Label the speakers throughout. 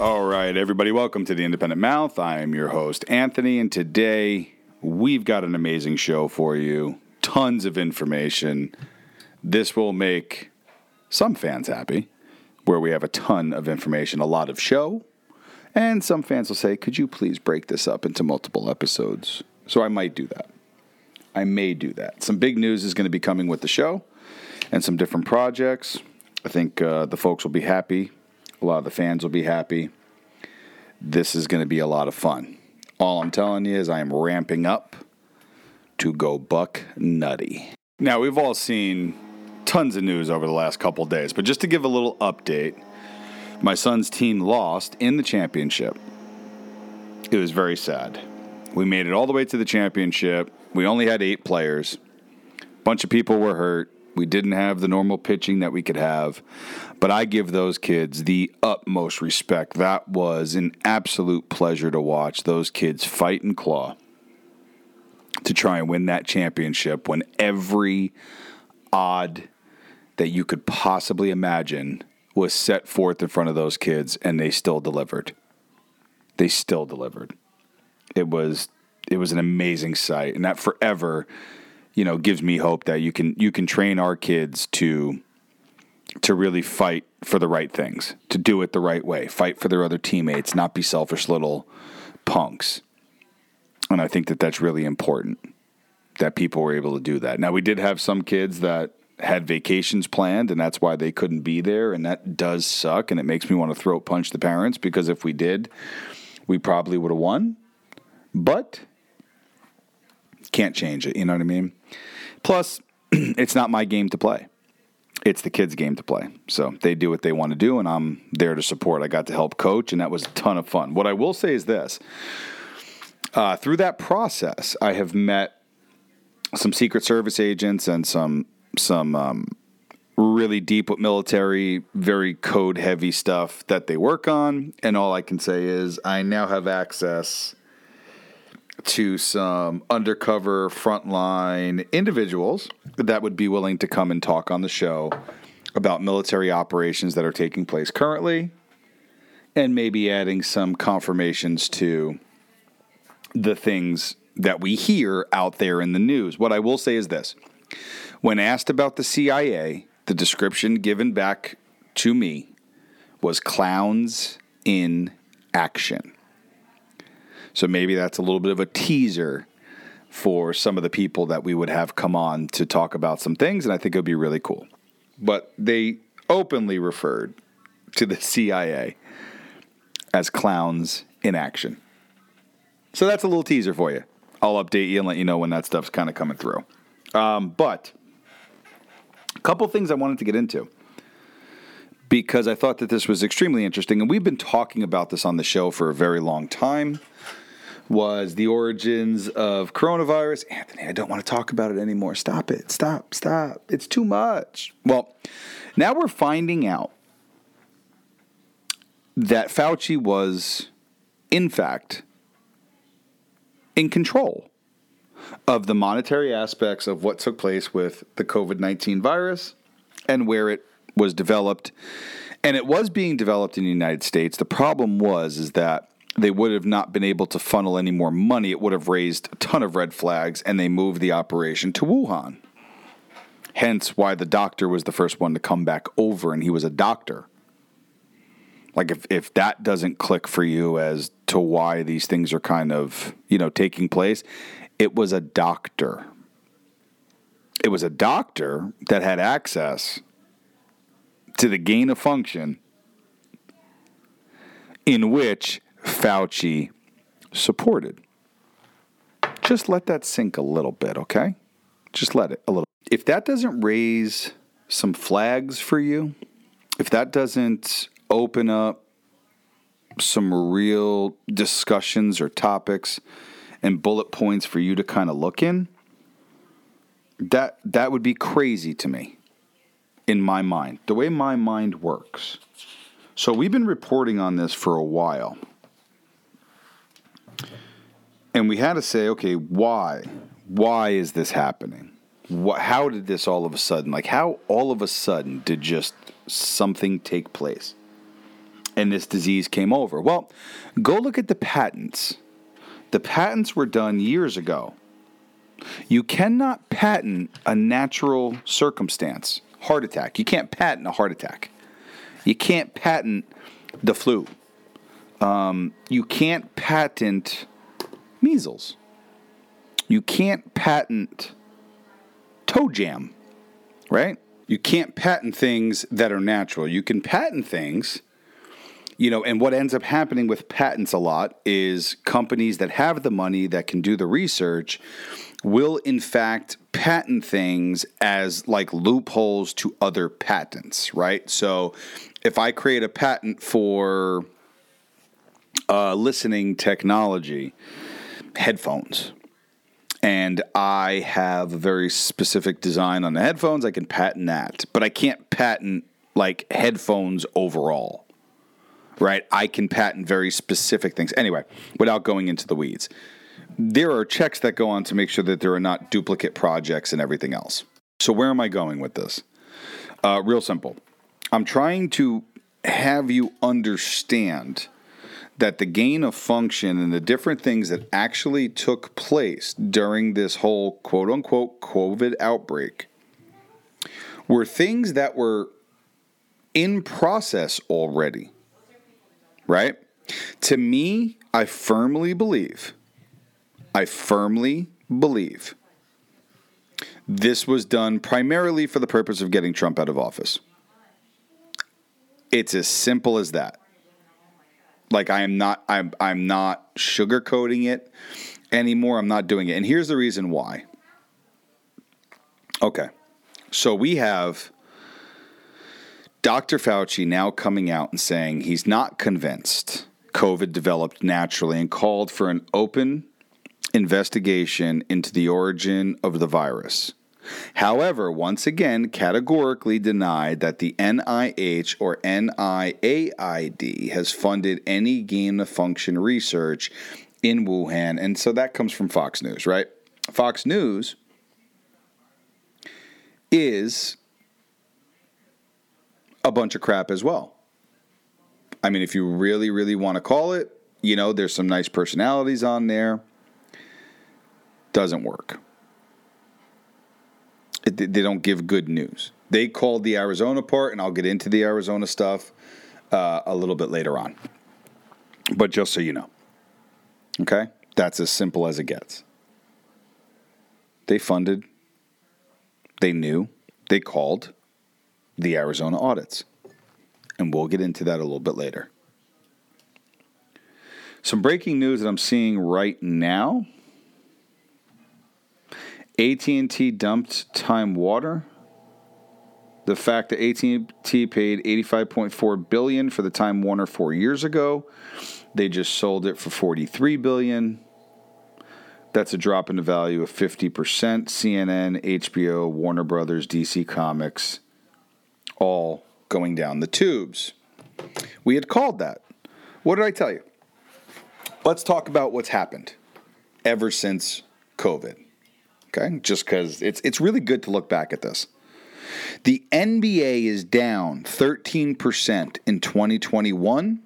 Speaker 1: All right, everybody, welcome to the Independent Mouth. I am your host, Anthony, and today we've got an amazing show for you. Tons of information. This will make some fans happy, where we have a ton of information, a lot of show, and some fans will say, Could you please break this up into multiple episodes? So I might do that. I may do that. Some big news is going to be coming with the show and some different projects. I think uh, the folks will be happy. A lot of the fans will be happy. This is going to be a lot of fun. All I'm telling you is I am ramping up to go buck nutty. Now, we've all seen tons of news over the last couple days, but just to give a little update, my son's team lost in the championship. It was very sad. We made it all the way to the championship. We only had eight players. A bunch of people were hurt. We didn't have the normal pitching that we could have. But I give those kids the utmost respect. That was an absolute pleasure to watch those kids fight and claw to try and win that championship when every odd that you could possibly imagine was set forth in front of those kids and they still delivered. They still delivered. It was it was an amazing sight and that forever you know gives me hope that you can you can train our kids to to really fight for the right things, to do it the right way, fight for their other teammates, not be selfish little punks. And I think that that's really important that people were able to do that. Now we did have some kids that had vacations planned and that's why they couldn't be there and that does suck and it makes me want to throat punch the parents because if we did, we probably would have won. But can't change it, you know what I mean? Plus, it's not my game to play. It's the kids' game to play. So they do what they want to do, and I'm there to support. I got to help coach, and that was a ton of fun. What I will say is this uh, through that process, I have met some Secret Service agents and some some um, really deep with military, very code heavy stuff that they work on. And all I can say is I now have access to some undercover frontline individuals that would be willing to come and talk on the show about military operations that are taking place currently and maybe adding some confirmations to the things that we hear out there in the news. What I will say is this when asked about the CIA, the description given back to me was clowns in action. So maybe that's a little bit of a teaser for some of the people that we would have come on to talk about some things, and I think it would be really cool. But they openly referred to the CIA as clowns in action. So that's a little teaser for you. I'll update you and let you know when that stuff's kind of coming through. Um, but a couple things I wanted to get into because I thought that this was extremely interesting, and we've been talking about this on the show for a very long time was the origins of coronavirus. Anthony, I don't want to talk about it anymore. Stop it. Stop. Stop. It's too much. Well, now we're finding out that Fauci was, in fact, in control of the monetary aspects of what took place with the COVID 19 virus and where it was developed. And it was being developed in the United States. The problem was is that they would have not been able to funnel any more money. It would have raised a ton of red flags, and they moved the operation to Wuhan. Hence, why the doctor was the first one to come back over, and he was a doctor. Like, if, if that doesn't click for you as to why these things are kind of, you know, taking place, it was a doctor. It was a doctor that had access to the gain of function in which Fauci supported. Just let that sink a little bit, okay? Just let it a little. If that doesn't raise some flags for you, if that doesn't open up some real discussions or topics and bullet points for you to kind of look in, that that would be crazy to me in my mind. The way my mind works. So we've been reporting on this for a while and we had to say, okay, why? Why is this happening? What, how did this all of a sudden, like, how all of a sudden did just something take place? and this disease came over. Well, go look at the patents. The patents were done years ago. You cannot patent a natural circumstance, heart attack. You can't patent a heart attack. You can't patent the flu. Um, you can't patent measles. You can't patent toe jam, right? You can't patent things that are natural. You can patent things, you know, and what ends up happening with patents a lot is companies that have the money that can do the research will in fact patent things as like loopholes to other patents, right? So if I create a patent for uh, listening technology, headphones, and I have a very specific design on the headphones, I can patent that. But I can't patent like headphones overall, right? I can patent very specific things. Anyway, without going into the weeds, there are checks that go on to make sure that there are not duplicate projects and everything else. So, where am I going with this? Uh, real simple. I'm trying to have you understand that the gain of function and the different things that actually took place during this whole quote unquote COVID outbreak were things that were in process already. Right? To me, I firmly believe, I firmly believe this was done primarily for the purpose of getting Trump out of office. It's as simple as that. Like I am not I'm I'm not sugarcoating it anymore. I'm not doing it. And here's the reason why. Okay. So we have Dr. Fauci now coming out and saying he's not convinced COVID developed naturally and called for an open investigation into the origin of the virus. However, once again, categorically denied that the NIH or NIAID has funded any gain of function research in Wuhan. And so that comes from Fox News, right? Fox News is a bunch of crap as well. I mean, if you really, really want to call it, you know, there's some nice personalities on there. Doesn't work they don't give good news. They called the Arizona part, and I'll get into the Arizona stuff uh, a little bit later on. But just so you know, okay, that's as simple as it gets. They funded, they knew, they called the Arizona audits. And we'll get into that a little bit later. Some breaking news that I'm seeing right now AT&T dumped Time Warner. The fact that AT&T paid 85.4 billion for the Time Warner 4 years ago, they just sold it for 43 billion. That's a drop in the value of 50%. CNN, HBO, Warner Brothers, DC Comics all going down the tubes. We had called that. What did I tell you? Let's talk about what's happened ever since COVID. Okay, just because it's it's really good to look back at this. The NBA is down 13% in 2021,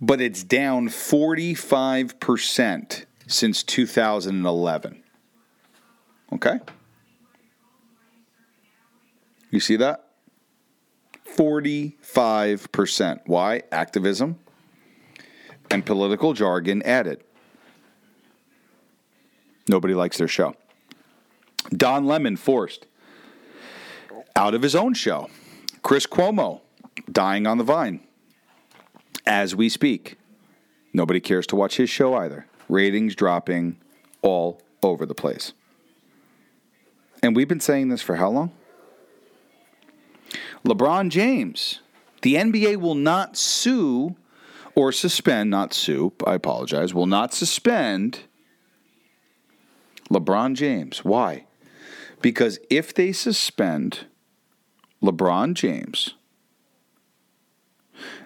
Speaker 1: but it's down 45% since 2011. Okay? You see that? 45%. Why? Activism and political jargon added. Nobody likes their show. Don Lemon forced out of his own show. Chris Cuomo dying on the vine as we speak. Nobody cares to watch his show either. Ratings dropping all over the place. And we've been saying this for how long? LeBron James. The NBA will not sue or suspend, not sue, I apologize, will not suspend LeBron James. Why? Because if they suspend LeBron James,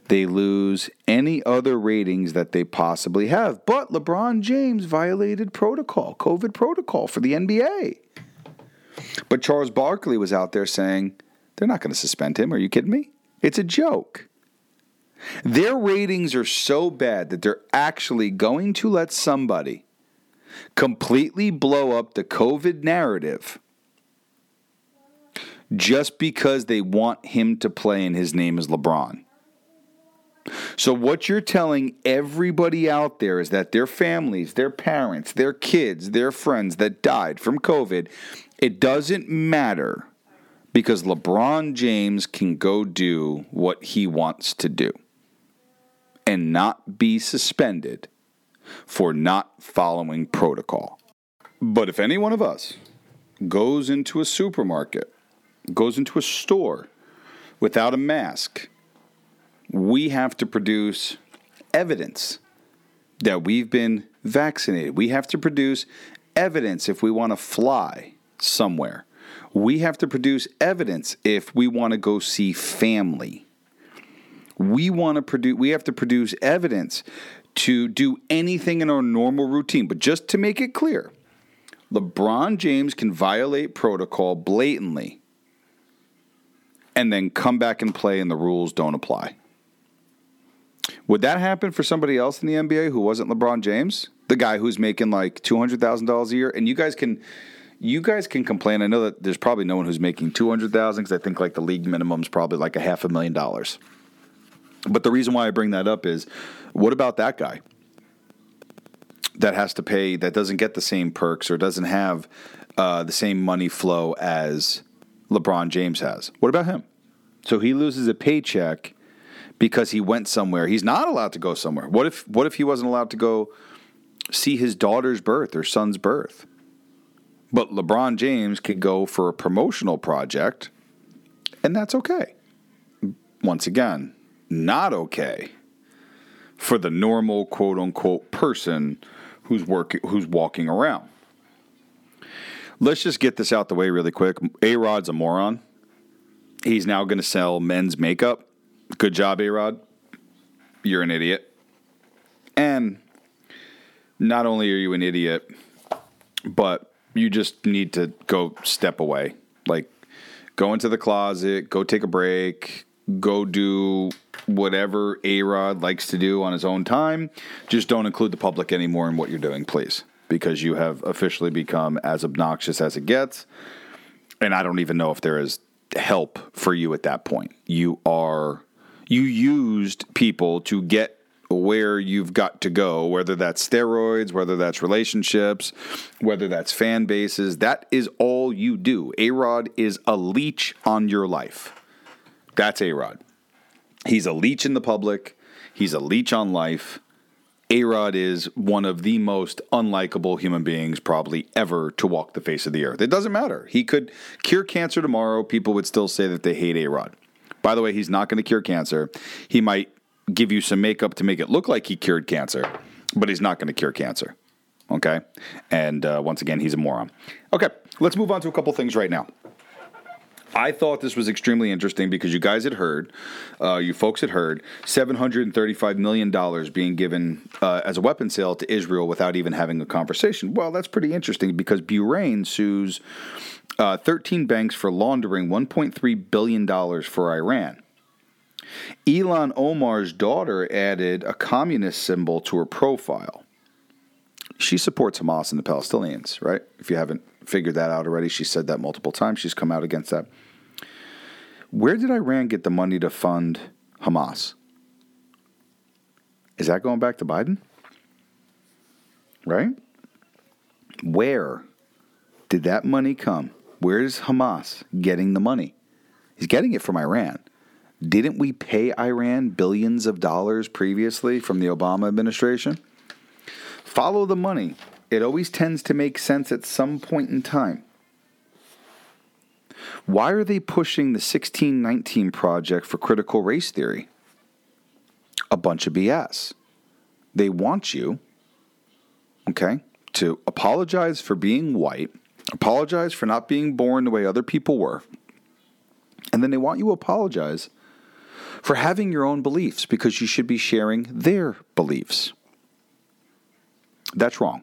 Speaker 1: they lose any other ratings that they possibly have. But LeBron James violated protocol, COVID protocol for the NBA. But Charles Barkley was out there saying, they're not going to suspend him. Are you kidding me? It's a joke. Their ratings are so bad that they're actually going to let somebody completely blow up the COVID narrative just because they want him to play and his name is LeBron. So, what you're telling everybody out there is that their families, their parents, their kids, their friends that died from COVID, it doesn't matter because LeBron James can go do what he wants to do and not be suspended for not following protocol. But if any one of us goes into a supermarket, goes into a store without a mask, we have to produce evidence that we've been vaccinated. We have to produce evidence if we want to fly somewhere. We have to produce evidence if we want to go see family. We want to produce we have to produce evidence to do anything in our normal routine. But just to make it clear, LeBron James can violate protocol blatantly and then come back and play and the rules don't apply. Would that happen for somebody else in the NBA who wasn't LeBron James? The guy who's making like $200,000 a year and you guys can you guys can complain. I know that there's probably no one who's making 200,000 cuz I think like the league minimum is probably like a half a million dollars. But the reason why I bring that up is what about that guy that has to pay, that doesn't get the same perks or doesn't have uh, the same money flow as LeBron James has? What about him? So he loses a paycheck because he went somewhere. He's not allowed to go somewhere. What if what if he wasn't allowed to go see his daughter's birth or son's birth? But LeBron James could go for a promotional project, and that's okay. Once again, not okay for the normal quote unquote person who's working who's walking around. Let's just get this out the way really quick. A Rod's a moron. He's now going to sell men's makeup. Good job, A Rod. You're an idiot. And not only are you an idiot, but you just need to go step away. Like, go into the closet, go take a break, go do whatever A Rod likes to do on his own time. Just don't include the public anymore in what you're doing, please, because you have officially become as obnoxious as it gets. And I don't even know if there is help for you at that point. You are, you used people to get where you've got to go, whether that's steroids, whether that's relationships, whether that's fan bases. That is all you do. A Rod is a leech on your life. That's A Rod. He's a leech in the public, he's a leech on life. A Rod is one of the most unlikable human beings probably ever to walk the face of the earth. It doesn't matter. He could cure cancer tomorrow. People would still say that they hate A Rod. By the way, he's not going to cure cancer. He might give you some makeup to make it look like he cured cancer, but he's not going to cure cancer. Okay? And uh, once again, he's a moron. Okay, let's move on to a couple things right now. I thought this was extremely interesting because you guys had heard, uh, you folks had heard, $735 million being given uh, as a weapon sale to Israel without even having a conversation. Well, that's pretty interesting because Bahrain sues uh, 13 banks for laundering $1.3 billion for Iran. Ilhan Omar's daughter added a communist symbol to her profile. She supports Hamas and the Palestinians, right? If you haven't figured that out already, she said that multiple times. She's come out against that. Where did Iran get the money to fund Hamas? Is that going back to Biden? Right? Where did that money come? Where is Hamas getting the money? He's getting it from Iran. Didn't we pay Iran billions of dollars previously from the Obama administration? Follow the money. It always tends to make sense at some point in time. Why are they pushing the 1619 project for critical race theory? A bunch of BS. They want you, okay, to apologize for being white, apologize for not being born the way other people were, and then they want you to apologize for having your own beliefs because you should be sharing their beliefs. That's wrong.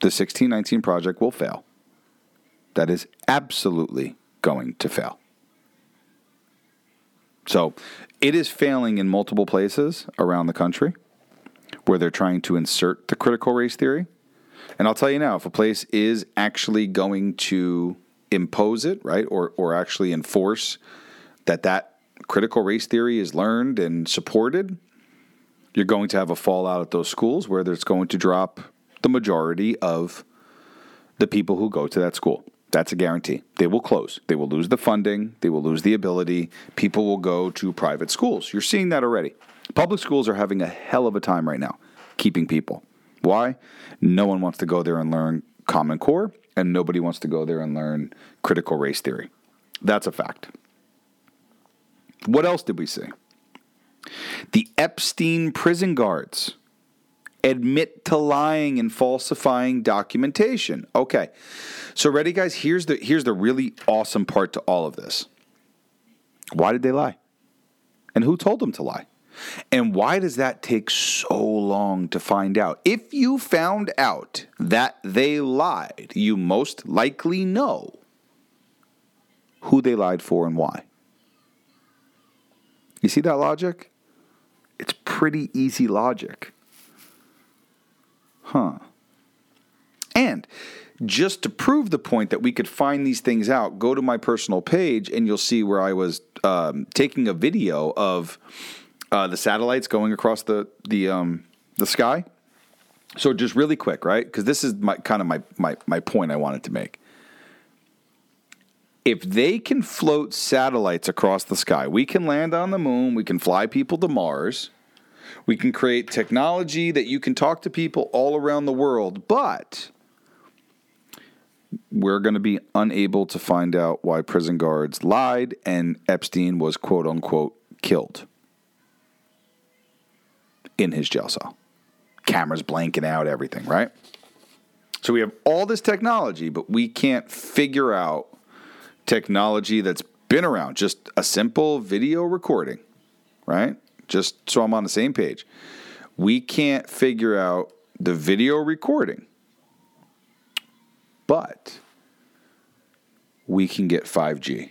Speaker 1: The 1619 project will fail. That is absolutely going to fail. So it is failing in multiple places around the country where they're trying to insert the critical race theory. And I'll tell you now, if a place is actually going to impose it, right, or, or actually enforce that that critical race theory is learned and supported, you're going to have a fallout at those schools where there's going to drop the majority of the people who go to that school. That's a guarantee. They will close. They will lose the funding. They will lose the ability. People will go to private schools. You're seeing that already. Public schools are having a hell of a time right now keeping people. Why? No one wants to go there and learn Common Core, and nobody wants to go there and learn critical race theory. That's a fact. What else did we see? The Epstein prison guards admit to lying and falsifying documentation. Okay. So ready guys, here's the here's the really awesome part to all of this. Why did they lie? And who told them to lie? And why does that take so long to find out? If you found out that they lied, you most likely know who they lied for and why. You see that logic? It's pretty easy logic. Huh. And just to prove the point that we could find these things out, go to my personal page and you'll see where I was um, taking a video of uh, the satellites going across the the um, the sky. So just really quick, right? Because this is my kind of my, my my point I wanted to make. If they can float satellites across the sky, we can land on the moon, we can fly people to Mars, we can create technology that you can talk to people all around the world, but we're going to be unable to find out why prison guards lied and Epstein was quote unquote killed in his jail cell. Cameras blanking out everything, right? So we have all this technology, but we can't figure out technology that's been around, just a simple video recording, right? Just so I'm on the same page. We can't figure out the video recording, but we can get 5G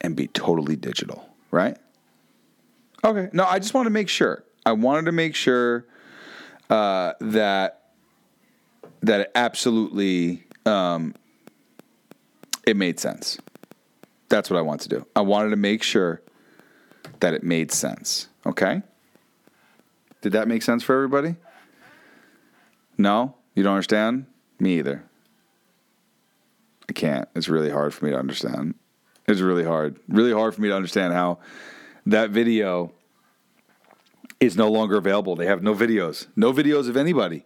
Speaker 1: and be totally digital, right? Okay. No, I just want to make sure. I wanted to make sure uh, that that it absolutely um, it made sense. That's what I want to do. I wanted to make sure that it made sense. Okay? Did that make sense for everybody? No? You don't understand? Me either. I can't. It's really hard for me to understand. It's really hard. Really hard for me to understand how that video is no longer available. They have no videos, no videos of anybody.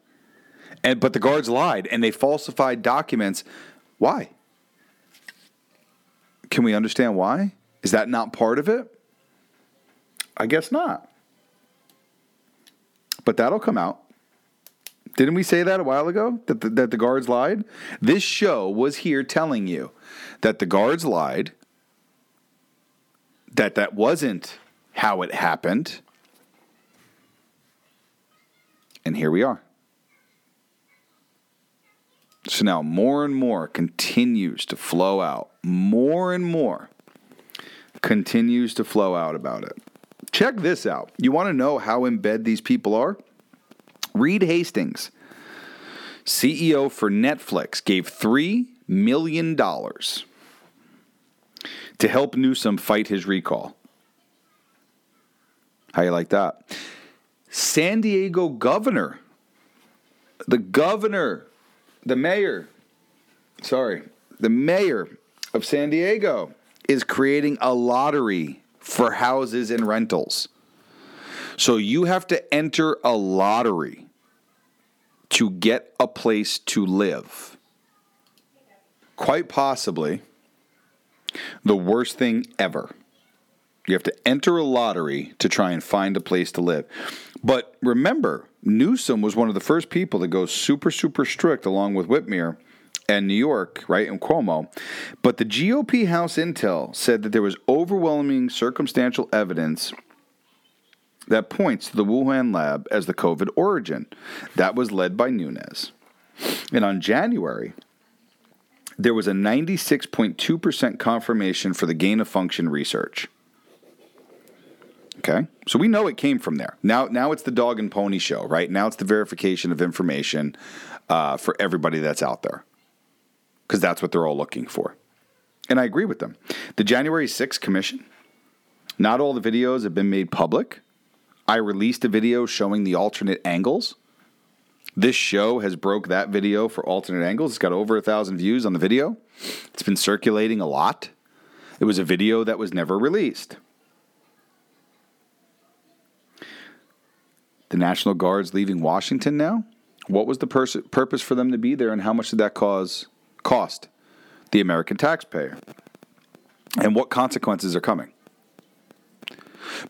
Speaker 1: And but the guards lied and they falsified documents. Why? Can we understand why? Is that not part of it? I guess not. But that'll come out. Didn't we say that a while ago? That the, that the guards lied? This show was here telling you that the guards lied, that that wasn't how it happened, and here we are. So now more and more continues to flow out. More and more continues to flow out about it. Check this out. You want to know how in bed these people are? Reed Hastings, CEO for Netflix, gave $3 million to help Newsom fight his recall. How you like that? San Diego governor, the governor, the mayor, sorry, the mayor of San Diego is creating a lottery for houses and rentals. So you have to enter a lottery to get a place to live. Quite possibly the worst thing ever. You have to enter a lottery to try and find a place to live. But remember, Newsom was one of the first people to go super, super strict along with Whitmer and New York, right, and Cuomo. But the GOP House Intel said that there was overwhelming circumstantial evidence that points to the Wuhan lab as the COVID origin. That was led by Nunes. And on January, there was a 96.2% confirmation for the gain of function research. Okay, so we know it came from there. Now, now it's the dog and pony show, right? Now it's the verification of information uh, for everybody that's out there, because that's what they're all looking for. And I agree with them. The January 6th commission, not all the videos have been made public. I released a video showing the alternate angles. This show has broke that video for alternate angles. It's got over a thousand views on the video. It's been circulating a lot. It was a video that was never released. The National Guard's leaving Washington now. What was the pers- purpose for them to be there, and how much did that cause cost the American taxpayer? And what consequences are coming?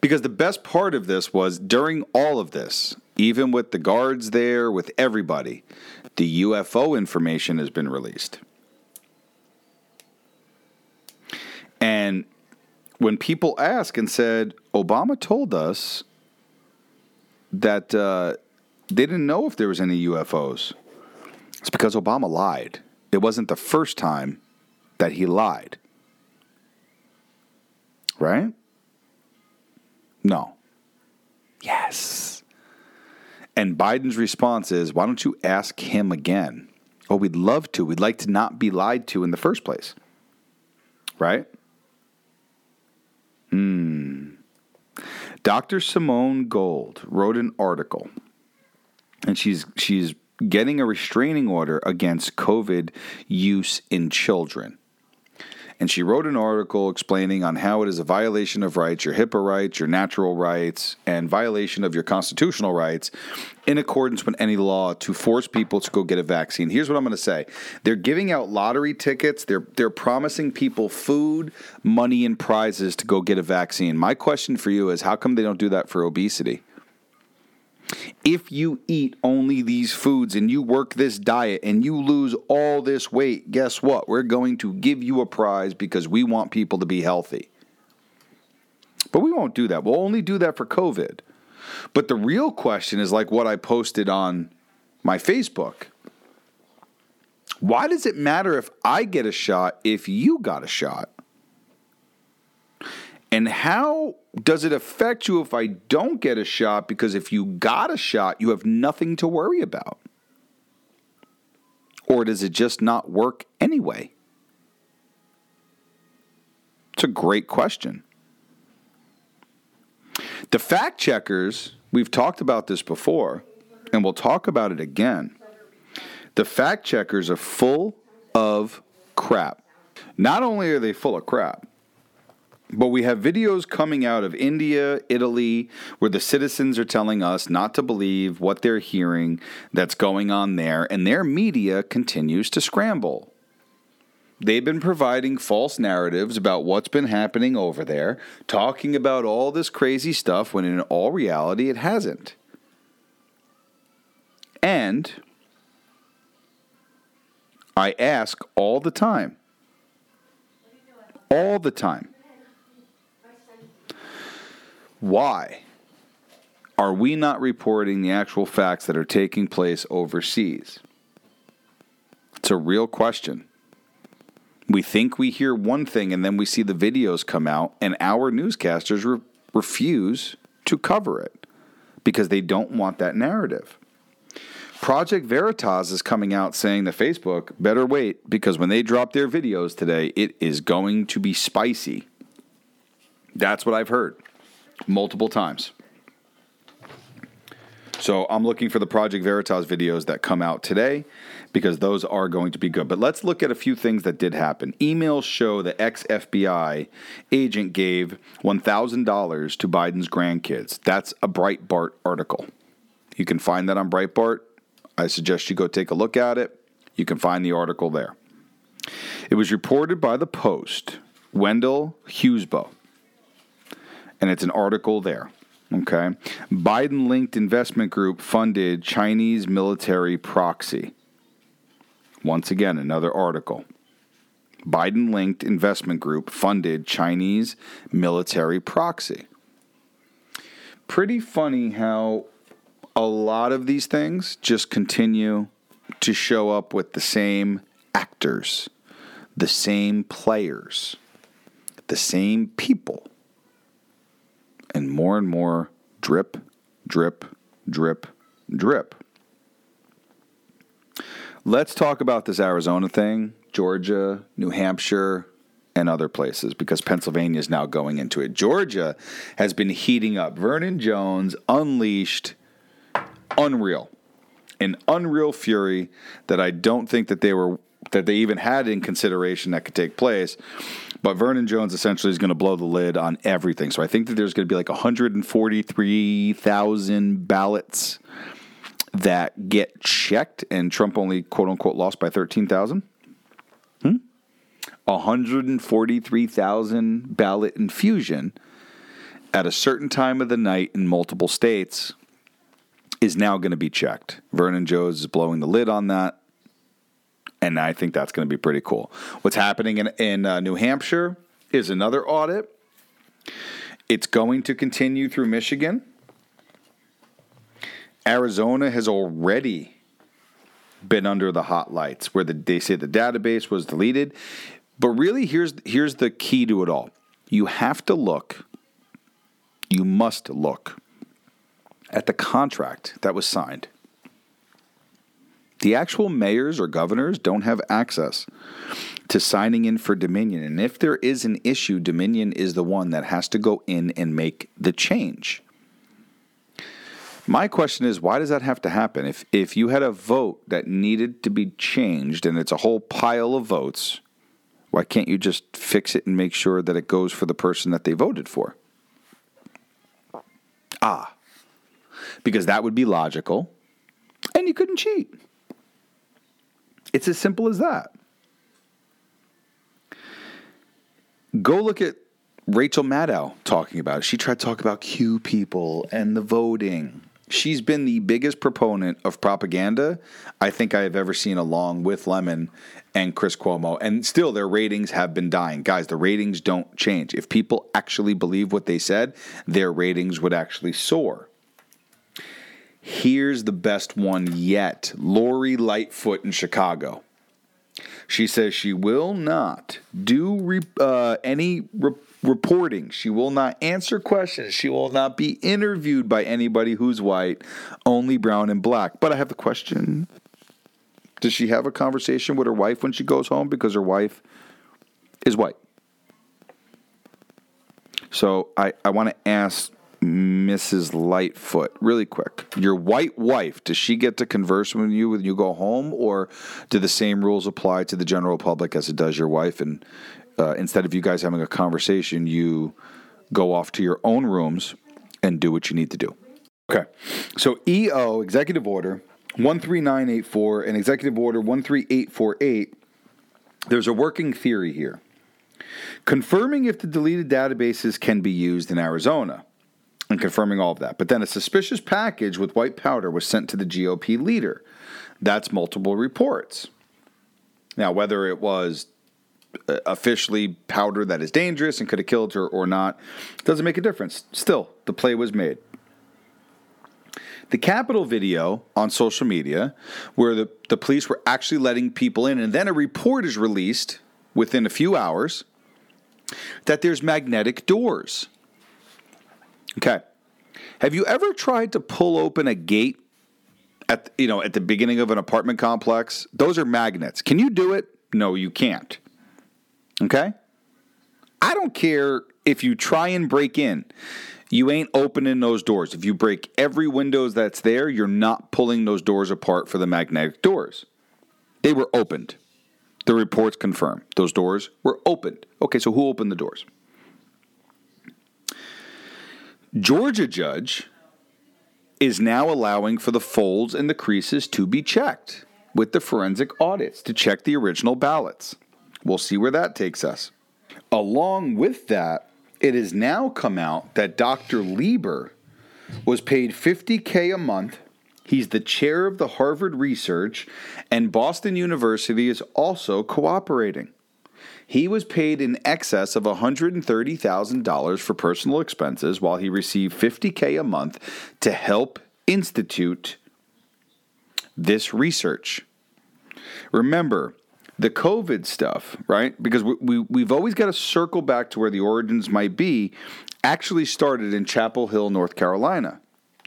Speaker 1: Because the best part of this was during all of this, even with the guards there, with everybody, the UFO information has been released. And when people ask and said, Obama told us that uh, they didn't know if there was any UFOs. It's because Obama lied. It wasn't the first time that he lied. Right? No. Yes. And Biden's response is, why don't you ask him again? Oh, we'd love to. We'd like to not be lied to in the first place. Right? Hmm. Dr. Simone Gold wrote an article, and she's she's getting a restraining order against COVID use in children. And she wrote an article explaining on how it is a violation of rights, your HIPAA rights, your natural rights, and violation of your constitutional rights in accordance with any law to force people to go get a vaccine. Here's what I'm going to say. They're giving out lottery tickets. They're they're promising people food, money and prizes to go get a vaccine. My question for you is how come they don't do that for obesity? If you eat only these foods and you work this diet and you lose all this weight, guess what? We're going to give you a prize because we want people to be healthy. But we won't do that. We'll only do that for COVID. But the real question is like what I posted on my Facebook. Why does it matter if I get a shot if you got a shot? And how does it affect you if I don't get a shot? Because if you got a shot, you have nothing to worry about. Or does it just not work anyway? It's a great question. The fact checkers, we've talked about this before, and we'll talk about it again. The fact checkers are full of crap. Not only are they full of crap, but we have videos coming out of India, Italy, where the citizens are telling us not to believe what they're hearing that's going on there, and their media continues to scramble. They've been providing false narratives about what's been happening over there, talking about all this crazy stuff when in all reality it hasn't. And I ask all the time, all the time, why are we not reporting the actual facts that are taking place overseas? It's a real question. We think we hear one thing and then we see the videos come out, and our newscasters re- refuse to cover it because they don't want that narrative. Project Veritas is coming out saying that Facebook better wait because when they drop their videos today, it is going to be spicy. That's what I've heard multiple times. So I'm looking for the Project Veritas videos that come out today because those are going to be good. But let's look at a few things that did happen. Emails show the ex FBI agent gave $1,000 to Biden's grandkids. That's a Breitbart article. You can find that on Breitbart. I suggest you go take a look at it. You can find the article there. It was reported by the Post, Wendell Husebø and it's an article there. Okay. Biden linked investment group funded Chinese military proxy. Once again, another article. Biden linked investment group funded Chinese military proxy. Pretty funny how a lot of these things just continue to show up with the same actors, the same players, the same people and more and more drip, drip, drip, drip. Let's talk about this Arizona thing, Georgia, New Hampshire, and other places because Pennsylvania is now going into it. Georgia has been heating up. Vernon Jones unleashed unreal. An unreal fury that I don't think that they were that they even had in consideration that could take place. But Vernon Jones essentially is going to blow the lid on everything. So I think that there's going to be like 143,000 ballots that get checked, and Trump only quote unquote lost by 13,000. Hmm? 143,000 ballot infusion at a certain time of the night in multiple states is now going to be checked. Vernon Jones is blowing the lid on that. And I think that's going to be pretty cool. What's happening in, in uh, New Hampshire is another audit. It's going to continue through Michigan. Arizona has already been under the hot lights where the, they say the database was deleted. But really, here's, here's the key to it all you have to look, you must look at the contract that was signed. The actual mayors or governors don't have access to signing in for Dominion. And if there is an issue, Dominion is the one that has to go in and make the change. My question is, why does that have to happen? If if you had a vote that needed to be changed and it's a whole pile of votes, why can't you just fix it and make sure that it goes for the person that they voted for? Ah, because that would be logical, and you couldn't cheat. It's as simple as that. Go look at Rachel Maddow talking about it. She tried to talk about Q people and the voting she's been the biggest proponent of propaganda I think I have ever seen, along with Lemon and Chris Cuomo. And still, their ratings have been dying. Guys, the ratings don't change. If people actually believe what they said, their ratings would actually soar. Here's the best one yet Lori Lightfoot in Chicago. She says she will not do re- uh, any re- reporting. She will not answer questions. She will not be interviewed by anybody who's white, only brown and black. But I have the question Does she have a conversation with her wife when she goes home because her wife is white? So I, I want to ask Mrs. Lightfoot really quick. Your white wife, does she get to converse with you when you go home, or do the same rules apply to the general public as it does your wife? And uh, instead of you guys having a conversation, you go off to your own rooms and do what you need to do. Okay. So EO, Executive Order 13984 and Executive Order 13848, there's a working theory here. Confirming if the deleted databases can be used in Arizona and confirming all of that. But then a suspicious package with white powder was sent to the GOP leader. That's multiple reports. Now, whether it was uh, officially powder that is dangerous and could have killed her or not. Doesn't make a difference. Still, the play was made. The Capitol video on social media, where the, the police were actually letting people in, and then a report is released within a few hours that there's magnetic doors. Okay. Have you ever tried to pull open a gate at you know at the beginning of an apartment complex? Those are magnets. Can you do it? No, you can't. Okay? I don't care if you try and break in. You ain't opening those doors. If you break every windows that's there, you're not pulling those doors apart for the magnetic doors. They were opened. The reports confirm those doors were opened. Okay, so who opened the doors? Georgia judge is now allowing for the folds and the creases to be checked with the forensic audits to check the original ballots. We'll see where that takes us. Along with that, it has now come out that Dr. Lieber was paid 50K a month. He's the chair of the Harvard Research, and Boston University is also cooperating. He was paid in excess of $130,000 for personal expenses while he received 50K a month to help institute this research. Remember, the COVID stuff, right? Because we, we, we've always got to circle back to where the origins might be, actually started in Chapel Hill, North Carolina,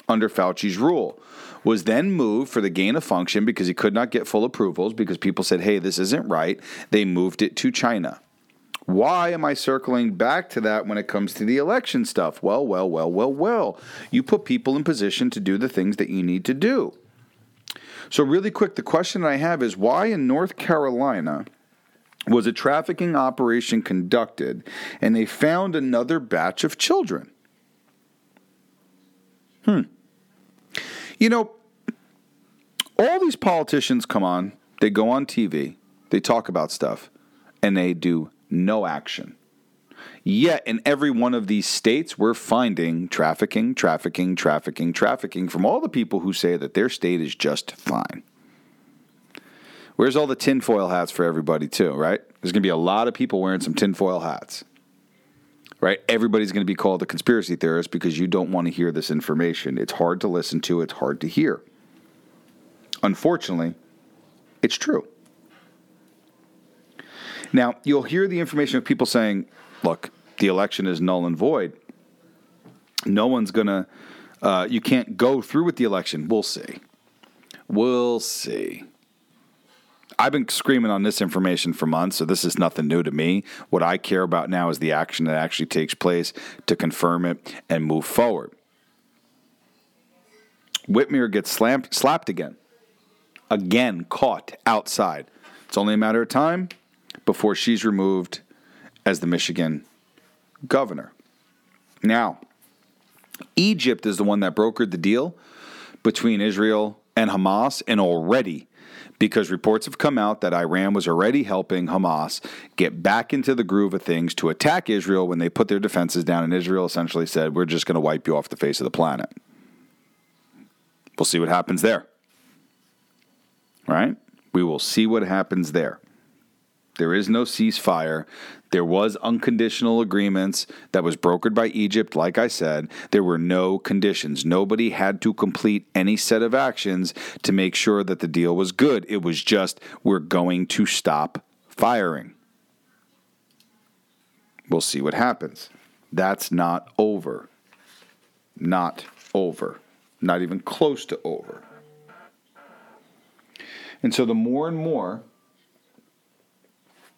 Speaker 1: under Fauci's rule. Was then moved for the gain of function because he could not get full approvals because people said, hey, this isn't right. They moved it to China. Why am I circling back to that when it comes to the election stuff? Well, well, well, well, well. You put people in position to do the things that you need to do. So, really quick, the question I have is why in North Carolina was a trafficking operation conducted and they found another batch of children? Hmm. You know, all these politicians come on, they go on TV, they talk about stuff, and they do no action. Yet, in every one of these states, we're finding trafficking, trafficking, trafficking, trafficking from all the people who say that their state is just fine. Where's all the tinfoil hats for everybody, too, right? There's going to be a lot of people wearing some tinfoil hats, right? Everybody's going to be called a conspiracy theorist because you don't want to hear this information. It's hard to listen to, it's hard to hear. Unfortunately, it's true. Now, you'll hear the information of people saying, look, the election is null and void. No one's going to, uh, you can't go through with the election. We'll see. We'll see. I've been screaming on this information for months, so this is nothing new to me. What I care about now is the action that actually takes place to confirm it and move forward. Whitmer gets slammed, slapped again. Again, caught outside. It's only a matter of time before she's removed as the Michigan governor. Now, Egypt is the one that brokered the deal between Israel and Hamas, and already, because reports have come out that Iran was already helping Hamas get back into the groove of things to attack Israel when they put their defenses down, and Israel essentially said, We're just going to wipe you off the face of the planet. We'll see what happens there. Right? We will see what happens there. There is no ceasefire. There was unconditional agreements that was brokered by Egypt like I said. There were no conditions. Nobody had to complete any set of actions to make sure that the deal was good. It was just we're going to stop firing. We'll see what happens. That's not over. Not over. Not even close to over. And so the more and more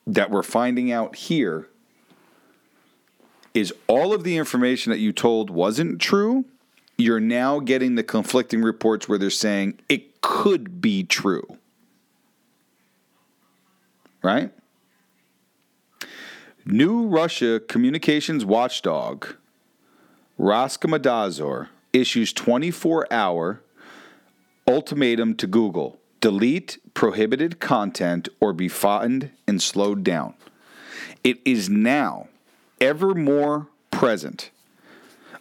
Speaker 1: that we're finding out here is all of the information that you told wasn't true. You're now getting the conflicting reports where they're saying it could be true. Right? New Russia communications watchdog Roskomnadzor issues 24 hour ultimatum to Google delete prohibited content or be flattened and slowed down. It is now ever more present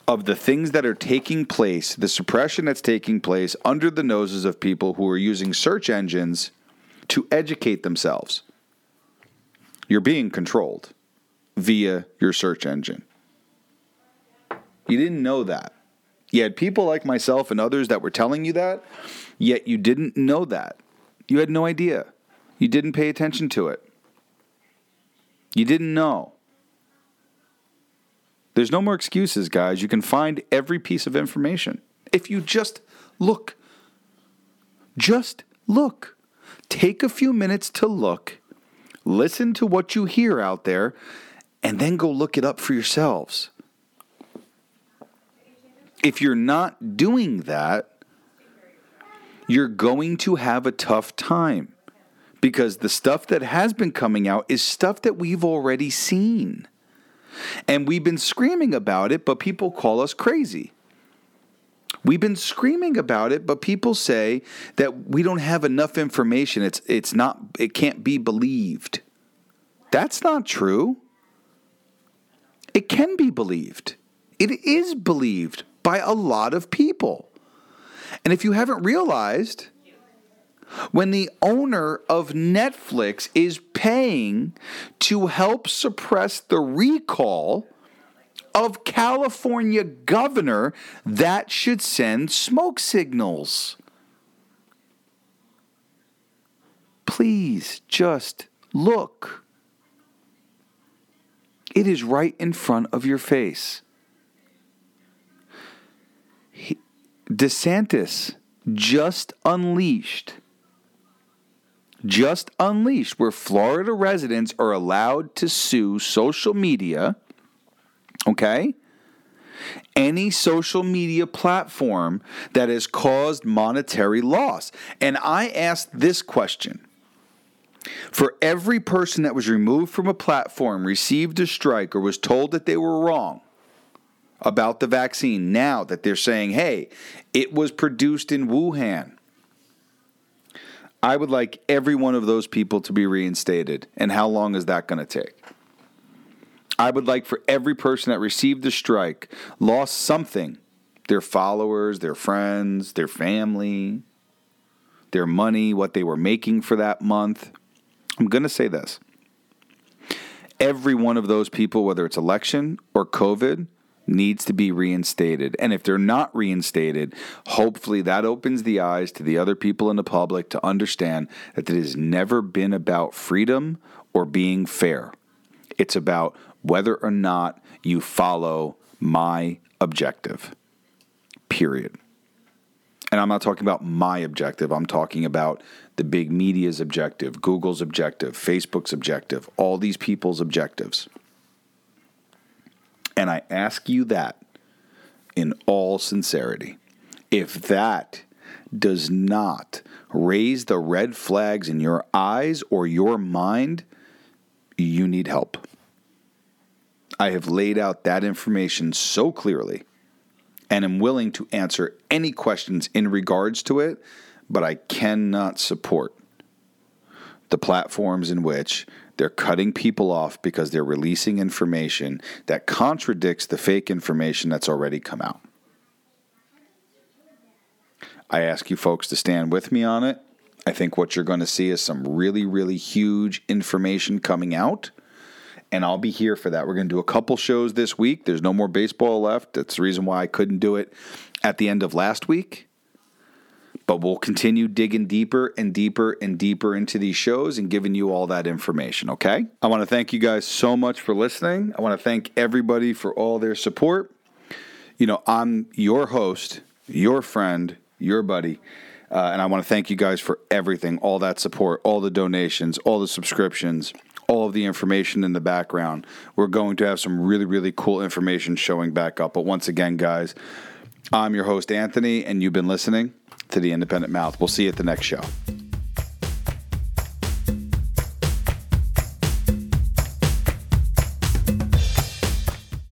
Speaker 1: of the things that are taking place, the suppression that's taking place under the noses of people who are using search engines to educate themselves. You're being controlled via your search engine. You didn't know that. You had people like myself and others that were telling you that, yet you didn't know that. You had no idea. You didn't pay attention to it. You didn't know. There's no more excuses, guys. You can find every piece of information if you just look. Just look. Take a few minutes to look, listen to what you hear out there, and then go look it up for yourselves. If you're not doing that, you're going to have a tough time because the stuff that has been coming out is stuff that we've already seen. And we've been screaming about it, but people call us crazy. We've been screaming about it, but people say that we don't have enough information. It's it's not it can't be believed. That's not true. It can be believed. It is believed by a lot of people. And if you haven't realized, when the owner of Netflix is paying to help suppress the recall of California governor, that should send smoke signals. Please just Look. It is right in front of your face. He, DeSantis just unleashed, just unleashed, where Florida residents are allowed to sue social media, okay? Any social media platform that has caused monetary loss. And I asked this question for every person that was removed from a platform, received a strike, or was told that they were wrong about the vaccine, now that they're saying, hey, it was produced in Wuhan, I would like every one of those people to be reinstated. And how long is that going to take? I would like for every person that received the strike, lost something their followers, their friends, their family, their money, what they were making for that month. I'm going to say this. Every one of those people, whether it's election or COVID, needs to be reinstated. And if they're not reinstated, hopefully that opens the eyes to the other people in the public to understand that it has never been about freedom or being fair. It's about whether or not you follow my objective. Period. And I'm not talking about my objective, I'm talking about the big media's objective, Google's objective, Facebook's objective, all these people's objectives. And I ask you that in all sincerity. If that does not raise the red flags in your eyes or your mind, you need help. I have laid out that information so clearly and am willing to answer any questions in regards to it, but I cannot support the platforms in which they're cutting people off because they're releasing information that contradicts the fake information that's already come out. I ask you folks to stand with me on it. I think what you're going to see is some really, really huge information coming out. And I'll be here for that. We're going to do a couple shows this week. There's no more baseball left. That's the reason why I couldn't do it at the end of last week but we'll continue digging deeper and deeper and deeper into these shows and giving you all that information, okay? I want to thank you guys so much for listening. I want to thank everybody for all their support. You know, I'm your host, your friend, your buddy. Uh, and I want to thank you guys for everything, all that support, all the donations, all the subscriptions, all of the information in the background. We're going to have some really, really cool information showing back up. But once again, guys, I'm your host, Anthony, and you've been listening to the Independent Mouth. We'll see you at the next show.